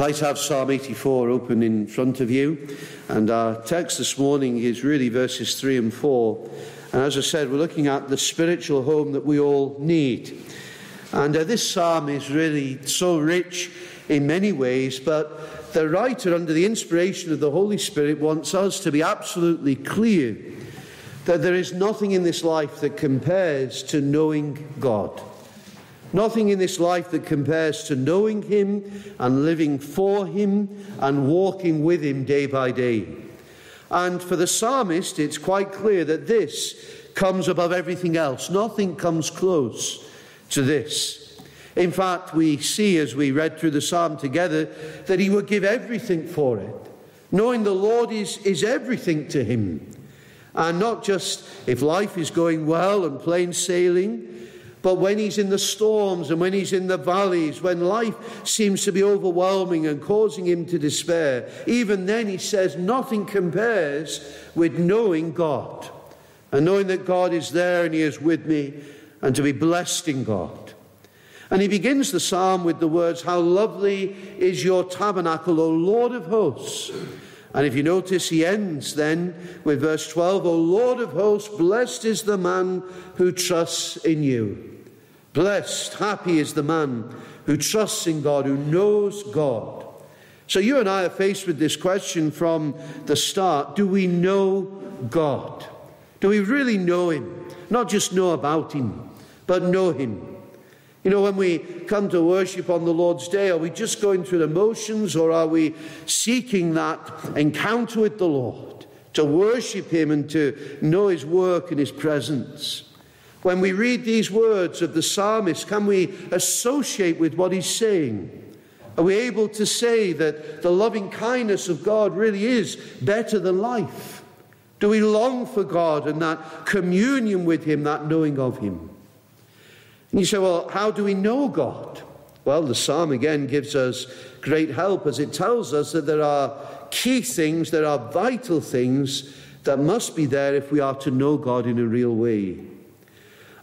Like to have Psalm 84 open in front of you. And our text this morning is really verses 3 and 4. And as I said, we're looking at the spiritual home that we all need. And uh, this psalm is really so rich in many ways, but the writer, under the inspiration of the Holy Spirit, wants us to be absolutely clear that there is nothing in this life that compares to knowing God. Nothing in this life that compares to knowing Him and living for Him and walking with Him day by day. And for the psalmist, it's quite clear that this comes above everything else. Nothing comes close to this. In fact, we see as we read through the psalm together that he would give everything for it, knowing the Lord is, is everything to him. And not just if life is going well and plain sailing, but when he's in the storms and when he's in the valleys, when life seems to be overwhelming and causing him to despair, even then he says nothing compares with knowing God and knowing that God is there and he is with me and to be blessed in God. And he begins the psalm with the words, How lovely is your tabernacle, O Lord of hosts. And if you notice, he ends then with verse 12, O Lord of hosts, blessed is the man who trusts in you. Blessed, happy is the man who trusts in God, who knows God. So you and I are faced with this question from the start Do we know God? Do we really know Him? Not just know about Him, but know Him. You know, when we come to worship on the Lord's Day, are we just going through the motions or are we seeking that encounter with the Lord to worship Him and to know His work and His presence? When we read these words of the psalmist, can we associate with what he's saying? Are we able to say that the loving kindness of God really is better than life? Do we long for God and that communion with Him, that knowing of Him? And you say, well, how do we know God? Well, the psalm again gives us great help as it tells us that there are key things, there are vital things that must be there if we are to know God in a real way.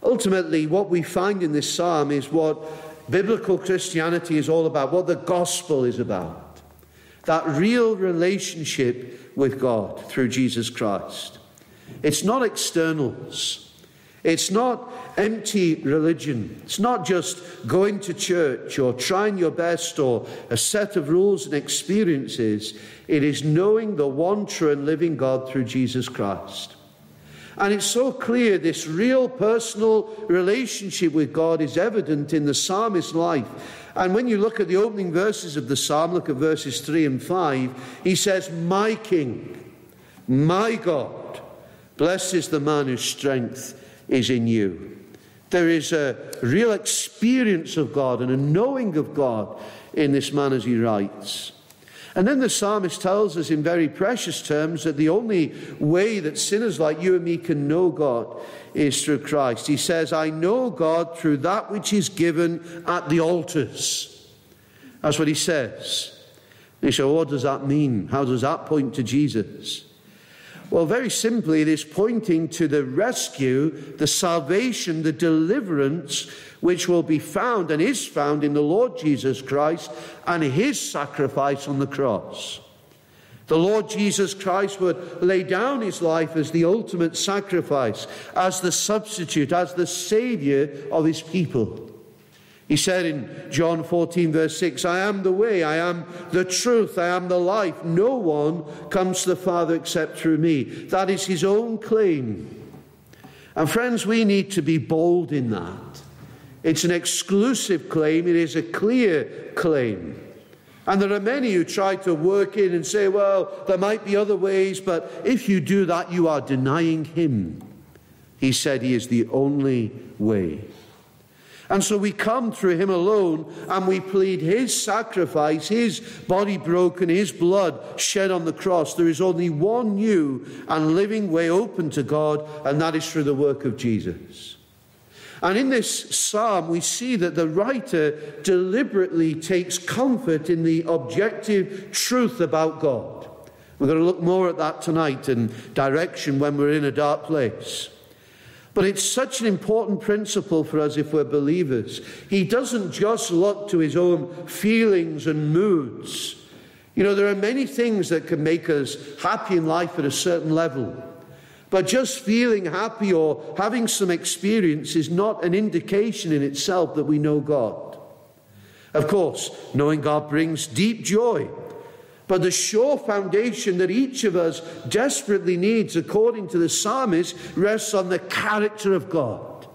Ultimately, what we find in this psalm is what biblical Christianity is all about, what the gospel is about. That real relationship with God through Jesus Christ. It's not externals. It's not empty religion. It's not just going to church or trying your best or a set of rules and experiences. It is knowing the one true and living God through Jesus Christ. And it's so clear this real personal relationship with God is evident in the psalmist's life. And when you look at the opening verses of the psalm, look at verses 3 and 5, he says, My King, my God, blessed is the man whose strength is in you. There is a real experience of God and a knowing of God in this man as he writes. And then the psalmist tells us in very precious terms that the only way that sinners like you and me can know God is through Christ. He says, I know God through that which is given at the altars. That's what he says. And you say, well, what does that mean? How does that point to Jesus? Well, very simply, it is pointing to the rescue, the salvation, the deliverance which will be found and is found in the Lord Jesus Christ and his sacrifice on the cross. The Lord Jesus Christ would lay down his life as the ultimate sacrifice, as the substitute, as the Savior of his people. He said in John 14, verse 6, I am the way, I am the truth, I am the life. No one comes to the Father except through me. That is his own claim. And friends, we need to be bold in that. It's an exclusive claim, it is a clear claim. And there are many who try to work in and say, well, there might be other ways, but if you do that, you are denying him. He said he is the only way. And so we come through him alone and we plead his sacrifice, his body broken, his blood shed on the cross. There is only one new and living way open to God, and that is through the work of Jesus. And in this psalm, we see that the writer deliberately takes comfort in the objective truth about God. We're going to look more at that tonight in direction when we're in a dark place. But it's such an important principle for us if we're believers. He doesn't just look to his own feelings and moods. You know, there are many things that can make us happy in life at a certain level. But just feeling happy or having some experience is not an indication in itself that we know God. Of course, knowing God brings deep joy. But the sure foundation that each of us desperately needs, according to the psalmist, rests on the character of God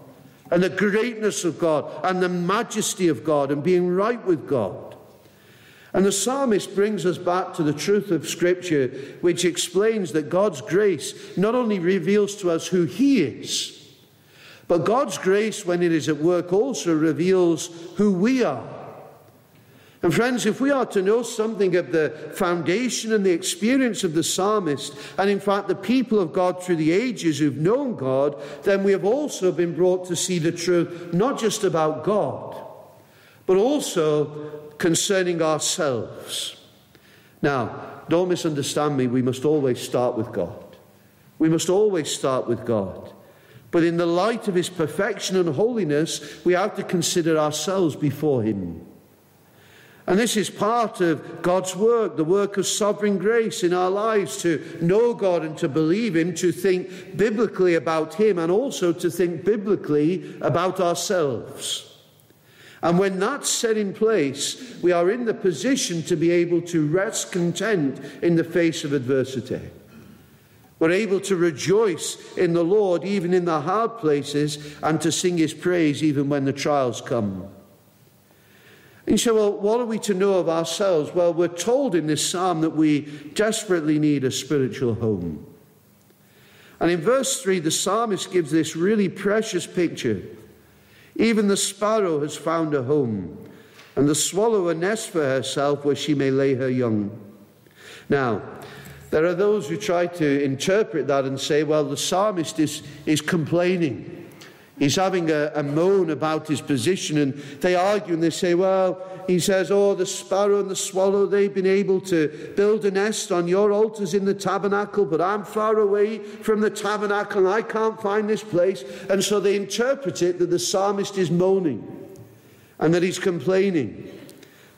and the greatness of God and the majesty of God and being right with God. And the psalmist brings us back to the truth of Scripture, which explains that God's grace not only reveals to us who He is, but God's grace, when it is at work, also reveals who we are. And friends, if we are to know something of the foundation and the experience of the psalmist, and in fact the people of God through the ages who've known God, then we have also been brought to see the truth not just about God, but also concerning ourselves. Now, don't misunderstand me, we must always start with God. We must always start with God. But in the light of his perfection and holiness, we have to consider ourselves before him. And this is part of God's work, the work of sovereign grace in our lives to know God and to believe Him, to think biblically about Him, and also to think biblically about ourselves. And when that's set in place, we are in the position to be able to rest content in the face of adversity. We're able to rejoice in the Lord even in the hard places and to sing his praise even when the trials come. And you say, well, what are we to know of ourselves? Well, we're told in this psalm that we desperately need a spiritual home. And in verse 3, the psalmist gives this really precious picture even the sparrow has found a home, and the swallow a nest for herself where she may lay her young. Now, there are those who try to interpret that and say, well, the psalmist is, is complaining. He's having a, a moan about his position, and they argue and they say, well, he says, Oh, the sparrow and the swallow, they've been able to build a nest on your altars in the tabernacle, but I'm far away from the tabernacle and I can't find this place. And so they interpret it that the psalmist is moaning and that he's complaining.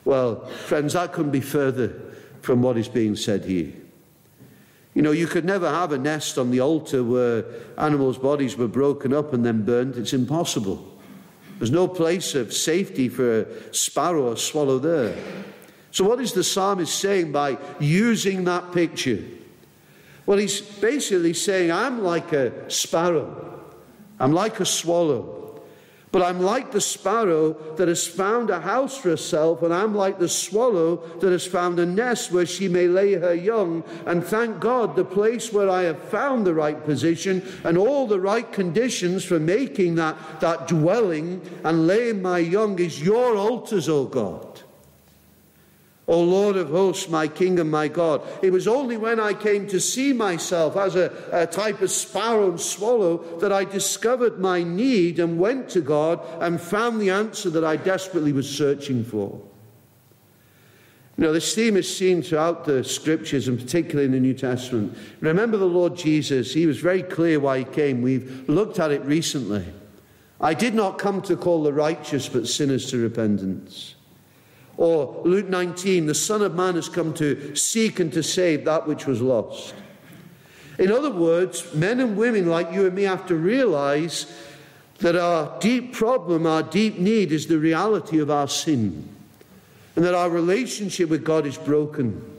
Well, friends, that couldn't be further from what is being said here. You know, you could never have a nest on the altar where animals' bodies were broken up and then burned. It's impossible. There's no place of safety for a sparrow or swallow there. So, what is the psalmist saying by using that picture? Well, he's basically saying, I'm like a sparrow, I'm like a swallow. But I'm like the sparrow that has found a house for herself, and I'm like the swallow that has found a nest where she may lay her young. And thank God, the place where I have found the right position and all the right conditions for making that, that dwelling and laying my young is your altars, O God. O Lord of hosts, my King and my God. It was only when I came to see myself as a, a, type of sparrow and swallow that I discovered my need and went to God and found the answer that I desperately was searching for. Know, this theme is seen throughout the scriptures and particularly in the New Testament. Remember the Lord Jesus, he was very clear why he came. We've looked at it recently. I did not come to call the righteous, but sinners to repentance. Or Luke 19, the Son of Man has come to seek and to save that which was lost. In other words, men and women like you and me have to realize that our deep problem, our deep need is the reality of our sin, and that our relationship with God is broken.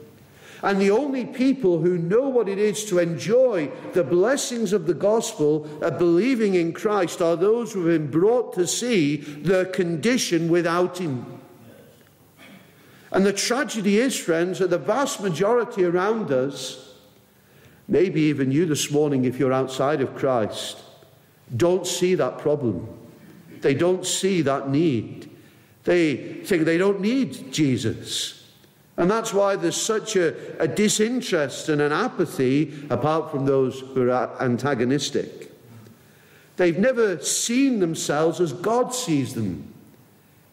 And the only people who know what it is to enjoy the blessings of the gospel of believing in Christ are those who have been brought to see their condition without Him. And the tragedy is, friends, that the vast majority around us, maybe even you this morning if you're outside of Christ, don't see that problem. They don't see that need. They think they don't need Jesus. And that's why there's such a, a disinterest and an apathy, apart from those who are antagonistic. They've never seen themselves as God sees them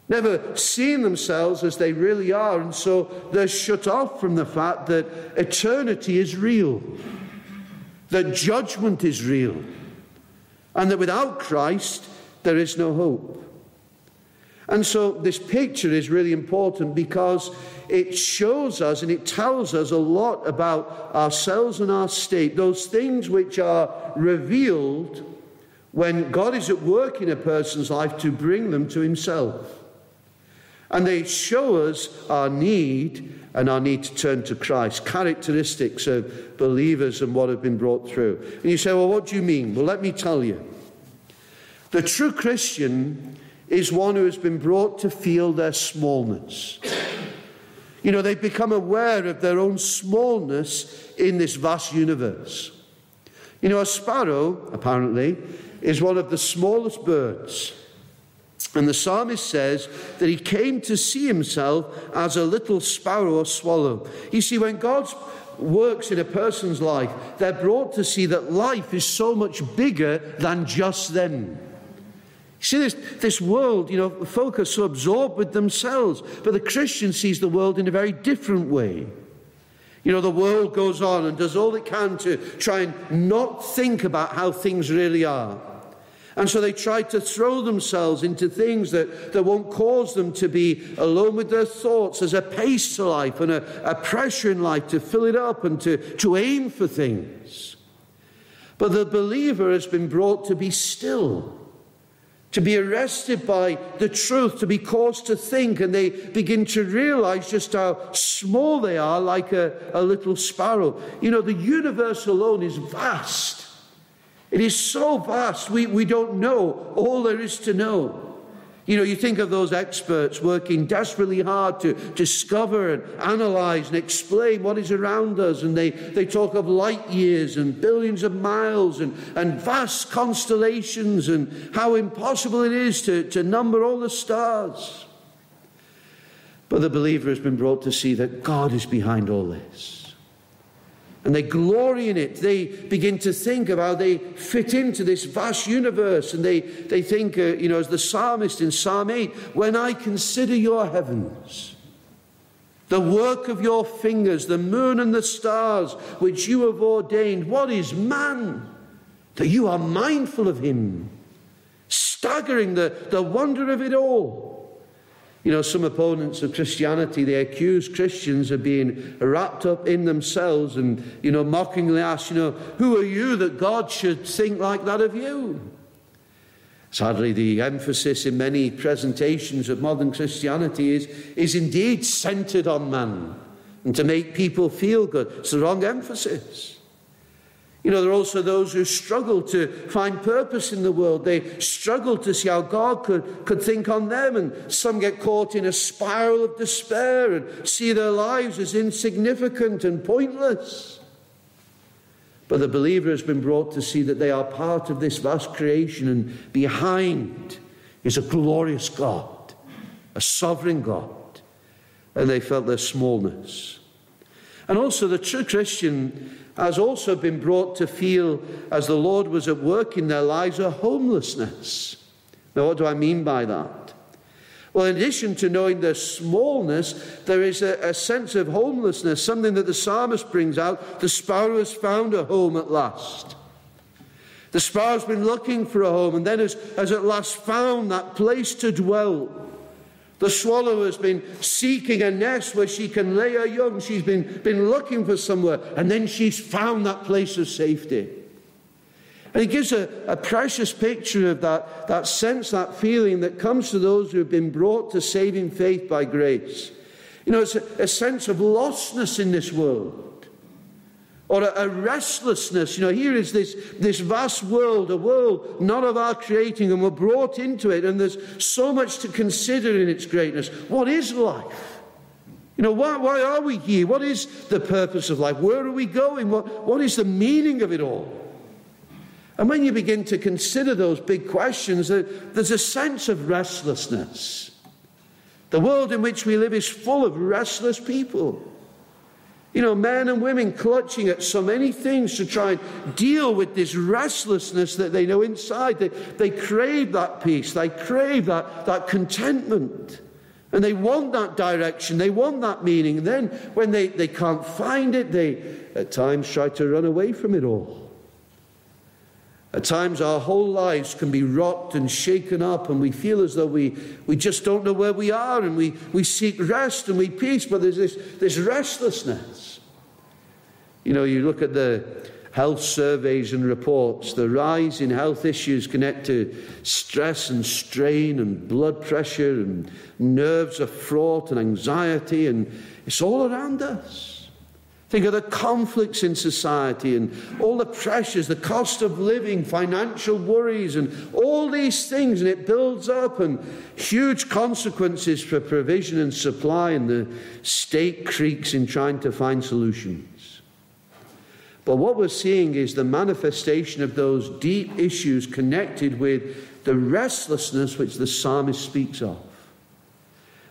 never seeing themselves as they really are, and so they're shut off from the fact that eternity is real, that judgment is real, and that without Christ, there is no hope. And so this picture is really important because it shows us and it tells us a lot about ourselves and our state, those things which are revealed when God is at work in a person's life to bring them to Himself. And they show us our need and our need to turn to Christ, characteristics of believers and what have been brought through. And you say, well, what do you mean? Well, let me tell you. The true Christian is one who has been brought to feel their smallness. You know, they've become aware of their own smallness in this vast universe. You know, a sparrow, apparently, is one of the smallest birds. And the psalmist says that he came to see himself as a little sparrow or swallow. You see, when God works in a person's life, they're brought to see that life is so much bigger than just them. You see, this, this world, you know, folk are so absorbed with themselves, but the Christian sees the world in a very different way. You know, the world goes on and does all it can to try and not think about how things really are. And so they try to throw themselves into things that, that won't cause them to be alone with their thoughts. There's a pace to life and a, a pressure in life to fill it up and to, to aim for things. But the believer has been brought to be still to be arrested by the truth, to be caused to think, and they begin to realize just how small they are, like a, a little sparrow. You know, the universe alone is vast. It is so vast, we, we don't know all there is to know. You know, you think of those experts working desperately hard to discover and analyze and explain what is around us. And they, they talk of light years and billions of miles and, and vast constellations and how impossible it is to, to number all the stars. But the believer has been brought to see that God is behind all this and they glory in it. They begin to think of how they fit into this vast universe. And they, they think, uh, you know, as the psalmist in Psalm 8, when I consider your heavens, the work of your fingers, the moon and the stars which you have ordained, what is man that you are mindful of him? Staggering the, the wonder of it all. You know, some opponents of Christianity, they accuse Christians of being wrapped up in themselves and, you know, mockingly ask, you know, who are you that God should think like that of you? Sadly, the emphasis in many presentations of modern Christianity is, is indeed centered on man and to make people feel good. It's the wrong emphasis. You know, there are also those who struggle to find purpose in the world. They struggle to see how God could, could think on them. And some get caught in a spiral of despair and see their lives as insignificant and pointless. But the believer has been brought to see that they are part of this vast creation, and behind is a glorious God, a sovereign God. And they felt their smallness. And also, the true Christian has also been brought to feel, as the Lord was at work in their lives, a homelessness. Now, what do I mean by that? Well, in addition to knowing their smallness, there is a, a sense of homelessness, something that the psalmist brings out. The sparrow has found a home at last. The sparrow's been looking for a home and then has, has at last found that place to dwell. The swallow has been seeking a nest where she can lay her young. She's been, been looking for somewhere, and then she's found that place of safety. And it gives a, a precious picture of that, that sense, that feeling that comes to those who have been brought to saving faith by grace. You know, it's a, a sense of lostness in this world or a, a, restlessness. You know, here is this, this vast world, a world not of our creating, and we're brought into it, and there's so much to consider in its greatness. What is life? You know, why, why are we here? What is the purpose of life? Where are we going? What, what is the meaning of it all? And when you begin to consider those big questions, there's a sense of restlessness. The world in which we live is full of restless people. You know, men and women clutching at so many things to try and deal with this restlessness that they know inside. They, they crave that peace, they crave that, that contentment. And they want that direction, they want that meaning. And then when they, they can't find it, they at times try to run away from it all. At times, our whole lives can be rocked and shaken up, and we feel as though we, we just don't know where we are, and we, we seek rest and we peace, but there's this, this restlessness. You know, you look at the health surveys and reports, the rise in health issues connected to stress and strain and blood pressure and nerves are fraught and anxiety, and it's all around us. Think of the conflicts in society and all the pressures, the cost of living, financial worries, and all these things, and it builds up and huge consequences for provision and supply, and the state creaks in trying to find solutions. But what we're seeing is the manifestation of those deep issues connected with the restlessness which the psalmist speaks of.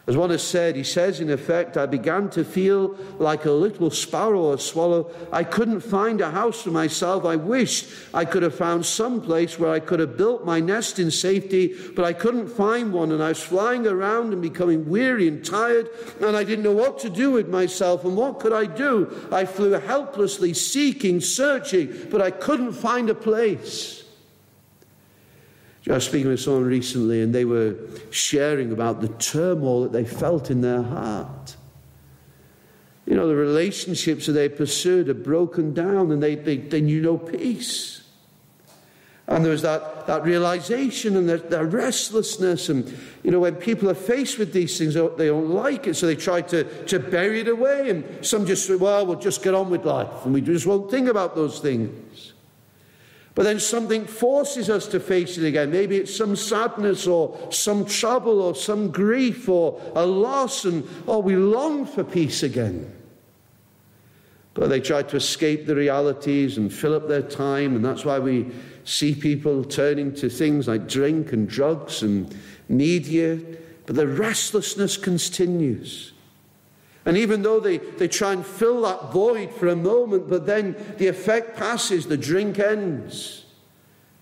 As one has said, he says, in effect, I began to feel like a little sparrow or swallow. I couldn't find a house for myself. I wished I could have found some place where I could have built my nest in safety, but I couldn't find one. And I was flying around and becoming weary and tired, and I didn't know what to do with myself. And what could I do? I flew helplessly, seeking, searching, but I couldn't find a place. I was speaking with someone recently, and they were sharing about the turmoil that they felt in their heart. You know, the relationships that they pursued had broken down, and they, they, they knew no peace. And there was that, that realization and that, that restlessness. And, you know, when people are faced with these things, they don't like it, so they try to, to bury it away. And some just say, well, we'll just get on with life, and we just won't think about those things. But then something forces us to face it again. Maybe it's some sadness or some trouble or some grief or a loss, and oh, we long for peace again. But they try to escape the realities and fill up their time, and that's why we see people turning to things like drink and drugs and media. But the restlessness continues. And even though they, they try and fill that void for a moment, but then the effect passes, the drink ends,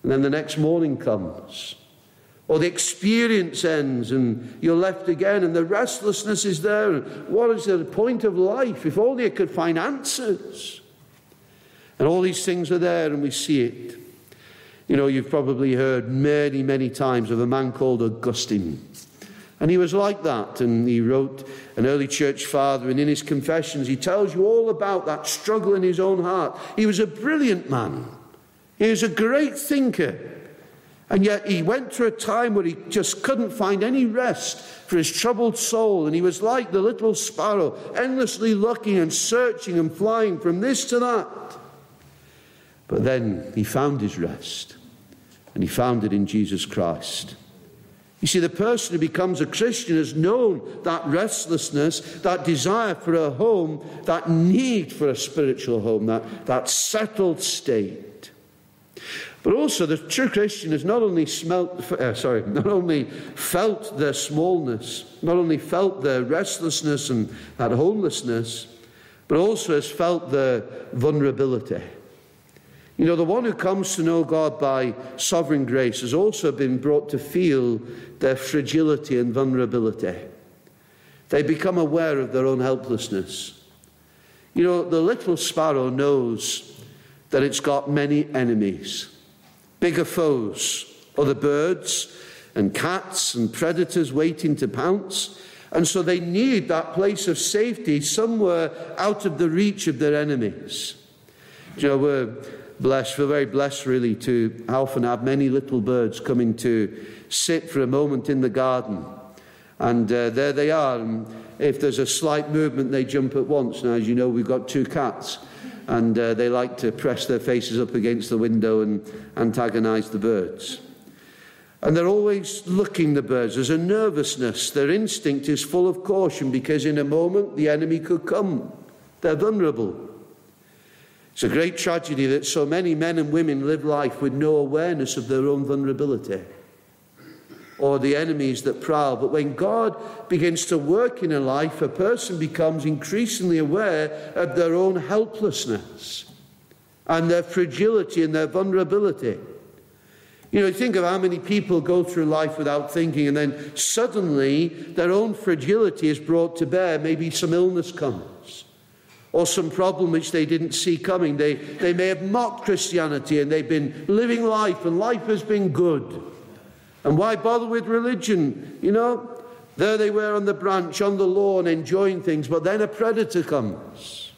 and then the next morning comes. Or the experience ends and you're left again, and the restlessness is there. What is the point of life? If only it could find answers. And all these things are there, and we see it. You know, you've probably heard many, many times of a man called Augustine. And he was like that. And he wrote an early church father, and in his confessions, he tells you all about that struggle in his own heart. He was a brilliant man, he was a great thinker. And yet he went through a time where he just couldn't find any rest for his troubled soul. And he was like the little sparrow, endlessly looking and searching and flying from this to that. But then he found his rest, and he found it in Jesus Christ. You see, the person who becomes a Christian has known that restlessness, that desire for a home, that need for a spiritual home, that, that settled state. But also, the true Christian has not only smelt, uh, sorry, not only felt their smallness, not only felt their restlessness and that homelessness, but also has felt their vulnerability. You know, the one who comes to know God by sovereign grace has also been brought to feel their fragility and vulnerability. They become aware of their own helplessness. You know, the little sparrow knows that it's got many enemies, bigger foes, other birds and cats and predators waiting to pounce. And so they need that place of safety somewhere out of the reach of their enemies. You know, we're blessed, feel very blessed really to often have many little birds coming to sit for a moment in the garden. And uh, there they are. And if there's a slight movement, they jump at once. Now, as you know, we've got two cats, and uh, they like to press their faces up against the window and antagonize the birds. And they're always looking, the birds. There's a nervousness. Their instinct is full of caution because in a moment the enemy could come. They're vulnerable. It's a great tragedy that so many men and women live life with no awareness of their own vulnerability or the enemies that prowl. But when God begins to work in a life, a person becomes increasingly aware of their own helplessness and their fragility and their vulnerability. You know, think of how many people go through life without thinking, and then suddenly their own fragility is brought to bear. Maybe some illness comes or some problem which they didn't see coming. They, they may have mocked Christianity and they've been living life and life has been good. And why bother with religion? You know, there they were on the branch, on the lawn, enjoying things, but then a predator comes.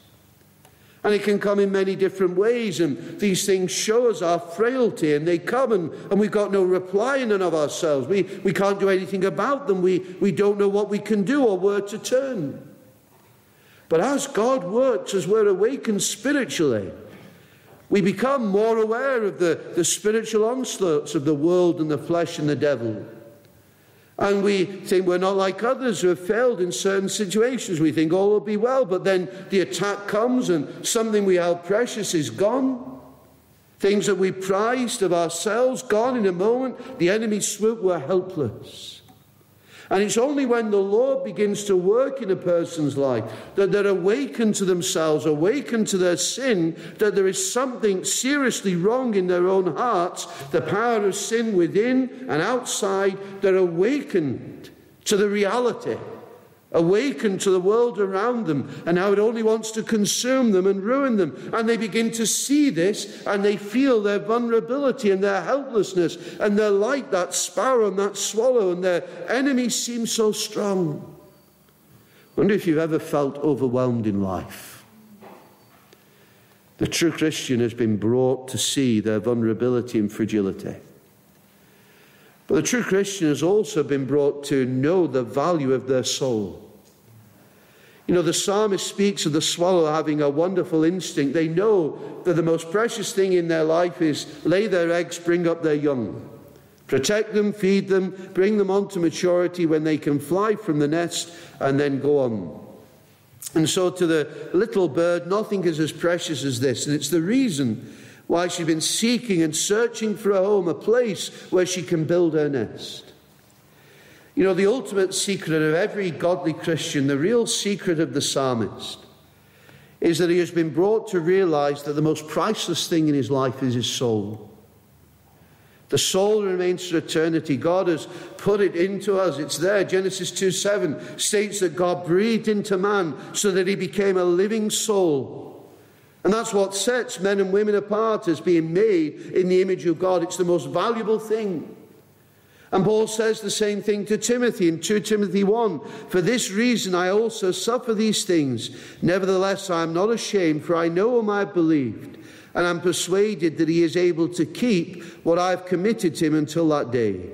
And it can come in many different ways, and these things show us our frailty, and they come, and, and we've got no reply in and of ourselves. We, we can't do anything about them. We, we don't know what we can do or where to turn. But as God works, as we're awakened spiritually, we become more aware of the, the spiritual onslaughts of the world and the flesh and the devil. And we think we're not like others who have failed in certain situations. We think all will be well, but then the attack comes and something we held precious is gone. Things that we prized of ourselves, gone in a moment. The enemy swoop, we're helpless. And it's only when the Lord begins to work in a person's life that they're awakened to themselves, awakened to their sin, that there is something seriously wrong in their own hearts, the power of sin within and outside, they're awakened to the reality awakened to the world around them and how it only wants to consume them and ruin them. And they begin to see this and they feel their vulnerability and their helplessness and they're like that sparrow and that swallow and their enemy seems so strong. I wonder if you've ever felt overwhelmed in life. The true Christian has been brought to see their vulnerability and fragility. But the true Christian has also been brought to know the value of their soul. You know, the psalmist speaks of the swallow having a wonderful instinct. They know that the most precious thing in their life is lay their eggs, bring up their young. Protect them, feed them, bring them on to maturity when they can fly from the nest and then go on. And so, to the little bird, nothing is as precious as this. And it's the reason why she's been seeking and searching for a home, a place where she can build her nest. You know, the ultimate secret of every godly Christian, the real secret of the psalmist, is that he has been brought to realize that the most priceless thing in his life is his soul. The soul remains for eternity. God has put it into us. It's there. Genesis 2 7 states that God breathed into man so that he became a living soul. And that's what sets men and women apart as being made in the image of God. It's the most valuable thing. And Paul says the same thing to Timothy in 2 Timothy 1 For this reason I also suffer these things. Nevertheless, I am not ashamed, for I know whom I have believed, and I am persuaded that he is able to keep what I have committed to him until that day.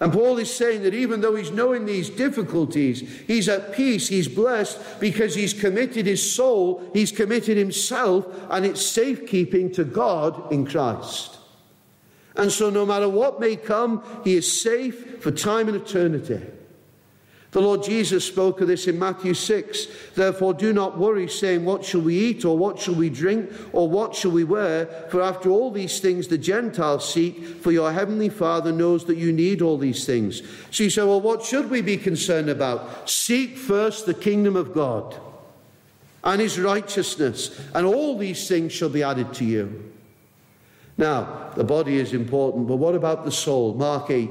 And Paul is saying that even though he's knowing these difficulties, he's at peace, he's blessed because he's committed his soul, he's committed himself, and it's safekeeping to God in Christ. And so, no matter what may come, he is safe for time and eternity. The Lord Jesus spoke of this in Matthew 6. Therefore, do not worry, saying, What shall we eat, or what shall we drink, or what shall we wear? For after all these things the Gentiles seek, for your heavenly Father knows that you need all these things. So you say, Well, what should we be concerned about? Seek first the kingdom of God and his righteousness, and all these things shall be added to you. Now, the body is important, but what about the soul? Mark 8.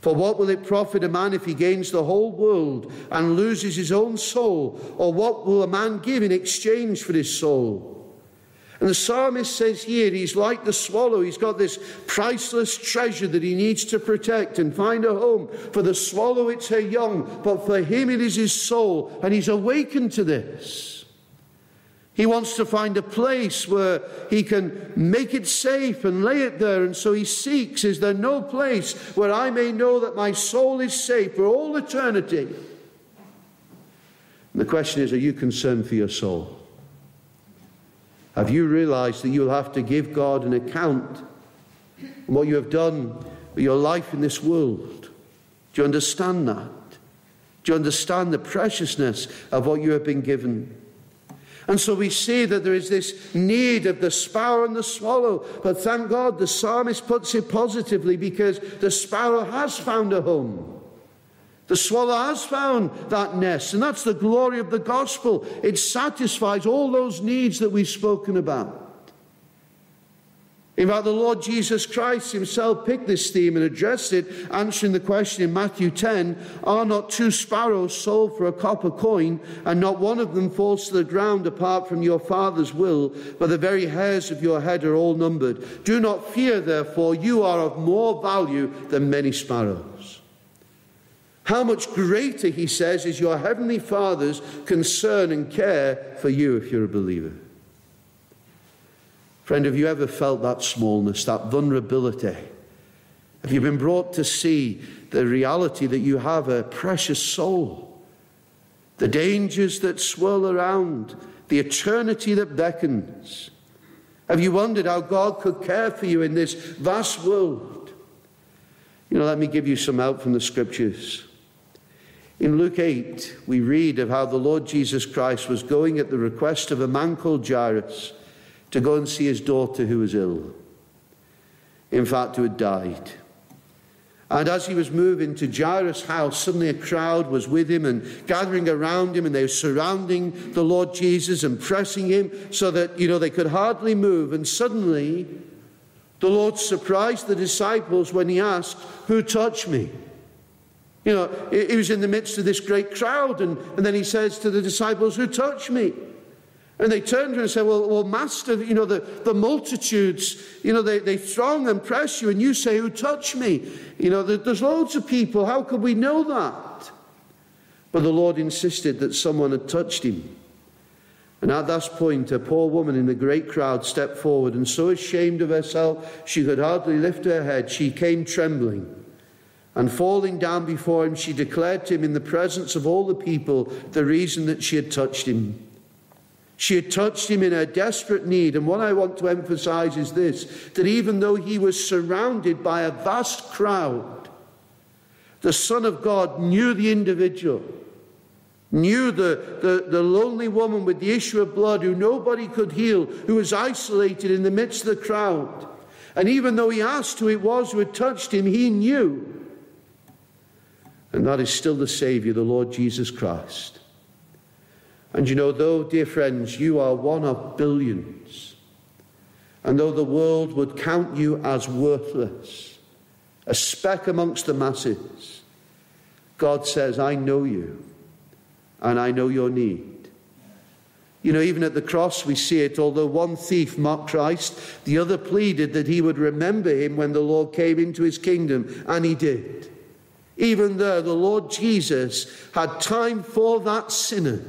For what will it profit a man if he gains the whole world and loses his own soul? Or what will a man give in exchange for his soul? And the psalmist says here he's like the swallow. He's got this priceless treasure that he needs to protect and find a home. For the swallow, it's her young, but for him, it is his soul. And he's awakened to this. He wants to find a place where he can make it safe and lay it there. And so he seeks, is there no place where I may know that my soul is safe for all eternity? And the question is, are you concerned for your soul? Have you realized that you'll have to give God an account on what you have done with your life in this world? Do you understand that? Do you understand the preciousness of what you have been given? And so we see that there is this need of the sparrow and the swallow. But thank God the psalmist puts it positively because the sparrow has found a home. The swallow has found that nest, and that's the glory of the gospel. It satisfies all those needs that we've spoken about. In fact, the Lord Jesus Christ himself picked this theme and addressed it, answering the question in Matthew 10 Are not two sparrows sold for a copper coin, and not one of them falls to the ground apart from your Father's will, but the very hairs of your head are all numbered? Do not fear, therefore, you are of more value than many sparrows. How much greater, he says, is your heavenly Father's concern and care for you if you're a believer. Friend, have you ever felt that smallness, that vulnerability? Have you been brought to see the reality that you have a precious soul? The dangers that swirl around, the eternity that beckons. Have you wondered how God could care for you in this vast world? You know, let me give you some help from the scriptures. In Luke 8, we read of how the Lord Jesus Christ was going at the request of a man called Jairus to go and see his daughter who was ill. In fact, who had died. And as he was moving to Jairus' house, suddenly a crowd was with him and gathering around him, and they were surrounding the Lord Jesus and pressing him so that, you know, they could hardly move. And suddenly, the Lord surprised the disciples when he asked, Who touched me? You know, he was in the midst of this great crowd, and, and then he says to the disciples, Who touched me? And they turned to him and said, Well, well Master, you know, the, the multitudes, you know, they, they throng and press you, and you say, Who touched me? You know, there's loads of people. How could we know that? But the Lord insisted that someone had touched him. And at that point, a poor woman in the great crowd stepped forward, and so ashamed of herself, she could hardly lift her head. She came trembling. And falling down before him, she declared to him in the presence of all the people the reason that she had touched him. She had touched him in her desperate need. And what I want to emphasize is this that even though he was surrounded by a vast crowd, the Son of God knew the individual, knew the, the, the lonely woman with the issue of blood who nobody could heal, who was isolated in the midst of the crowd. And even though he asked who it was who had touched him, he knew. And that is still the Savior, the Lord Jesus Christ. And you know, though, dear friends, you are one of billions, and though the world would count you as worthless, a speck amongst the masses, God says, I know you, and I know your need. You know, even at the cross, we see it. Although one thief mocked Christ, the other pleaded that he would remember him when the Lord came into his kingdom, and he did. Even there, the Lord Jesus had time for that sinner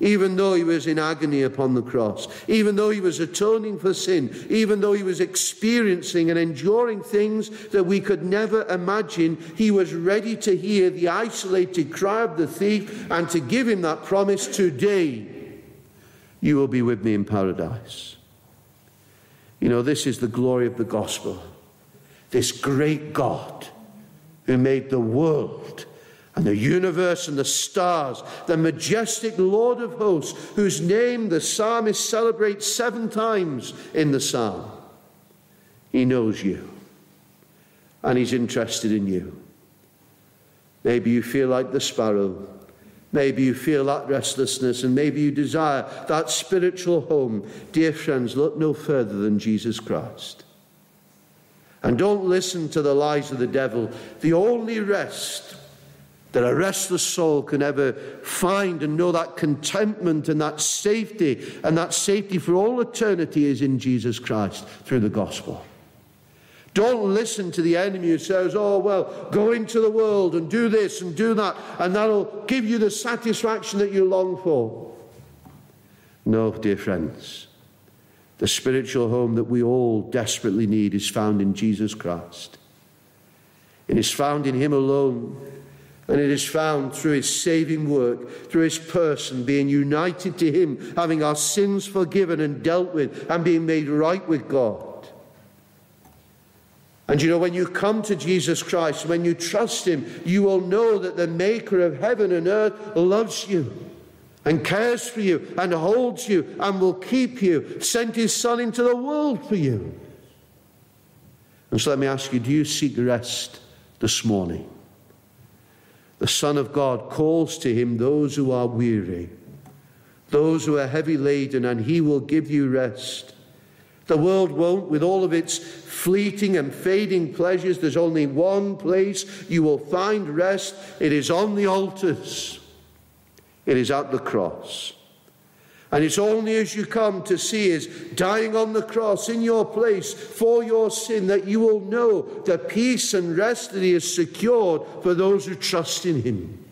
even though he was in agony upon the cross, even though he was atoning for sin, even though he was experiencing and enduring things that we could never imagine, he was ready to hear the isolated cry of the thief and to give him that promise today, you will be with me in paradise. You know, this is the glory of the gospel. This great God who made the world and the universe and the stars, the majestic Lord of hosts, whose name the psalmist celebrates seven times in the psalm. He knows you, and He's interested in you. Maybe you feel like the sparrow. Maybe you feel that restlessness, and maybe you desire that spiritual home. Dear friends, look no further than Jesus Christ. And don't listen to the lies of the devil. The only rest that a restless soul can ever find and know that contentment and that safety, and that safety for all eternity is in Jesus Christ through the gospel. Don't listen to the enemy who says, Oh, well, go into the world and do this and do that, and that'll give you the satisfaction that you long for. No, dear friends. The spiritual home that we all desperately need is found in Jesus Christ. It is found in Him alone. And it is found through his saving work, through his person, being united to him, having our sins forgiven and dealt with, and being made right with God. And you know, when you come to Jesus Christ, when you trust him, you will know that the maker of heaven and earth loves you and cares for you and holds you and will keep you, sent his son into the world for you. And so let me ask you do you seek rest this morning? The Son of God calls to him those who are weary, those who are heavy laden, and he will give you rest. The world won't, with all of its fleeting and fading pleasures. There's only one place you will find rest. It is on the altars, it is at the cross. And it's only as you come to see His dying on the cross in your place for your sin that you will know the peace and rest that He has secured for those who trust in Him.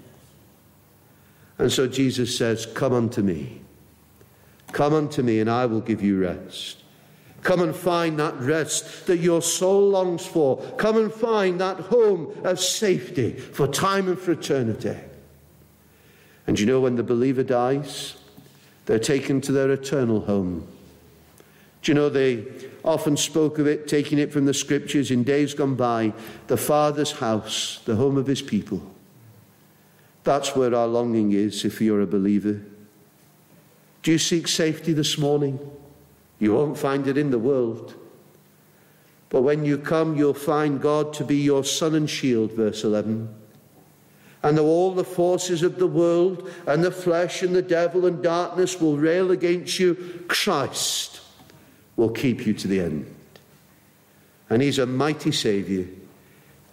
And so Jesus says, Come unto me. Come unto me, and I will give you rest. Come and find that rest that your soul longs for. Come and find that home of safety for time and for eternity. And you know when the believer dies? They're taken to their eternal home. Do you know they often spoke of it, taking it from the scriptures in days gone by, the Father's house, the home of his people. That's where our longing is if you're a believer. Do you seek safety this morning? You won't find it in the world. But when you come, you'll find God to be your sun and shield, verse 11. And though all the forces of the world and the flesh and the devil and darkness will rail against you, Christ will keep you to the end. And he's a mighty Saviour.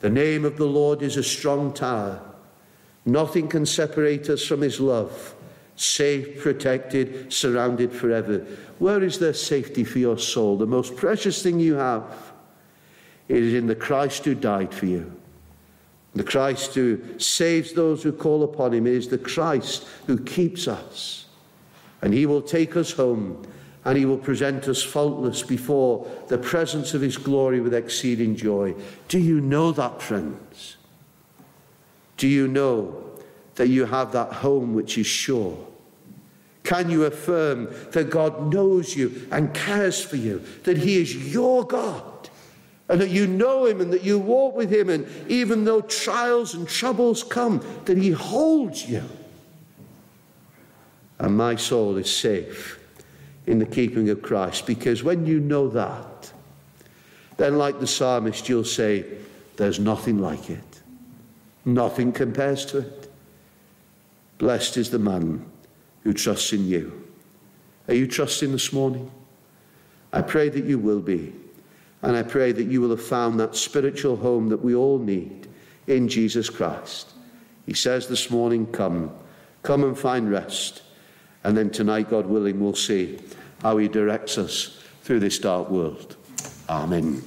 The name of the Lord is a strong tower. Nothing can separate us from his love. Safe, protected, surrounded forever. Where is there safety for your soul? The most precious thing you have is in the Christ who died for you. The Christ who saves those who call upon him is the Christ who keeps us. And he will take us home and he will present us faultless before the presence of his glory with exceeding joy. Do you know that, friends? Do you know that you have that home which is sure? Can you affirm that God knows you and cares for you, that he is your God? And that you know him and that you walk with him, and even though trials and troubles come, that he holds you. And my soul is safe in the keeping of Christ because when you know that, then, like the psalmist, you'll say, There's nothing like it, nothing compares to it. Blessed is the man who trusts in you. Are you trusting this morning? I pray that you will be. And I pray that you will have found that spiritual home that we all need in Jesus Christ. He says this morning, Come, come and find rest. And then tonight, God willing, we'll see how He directs us through this dark world. Amen.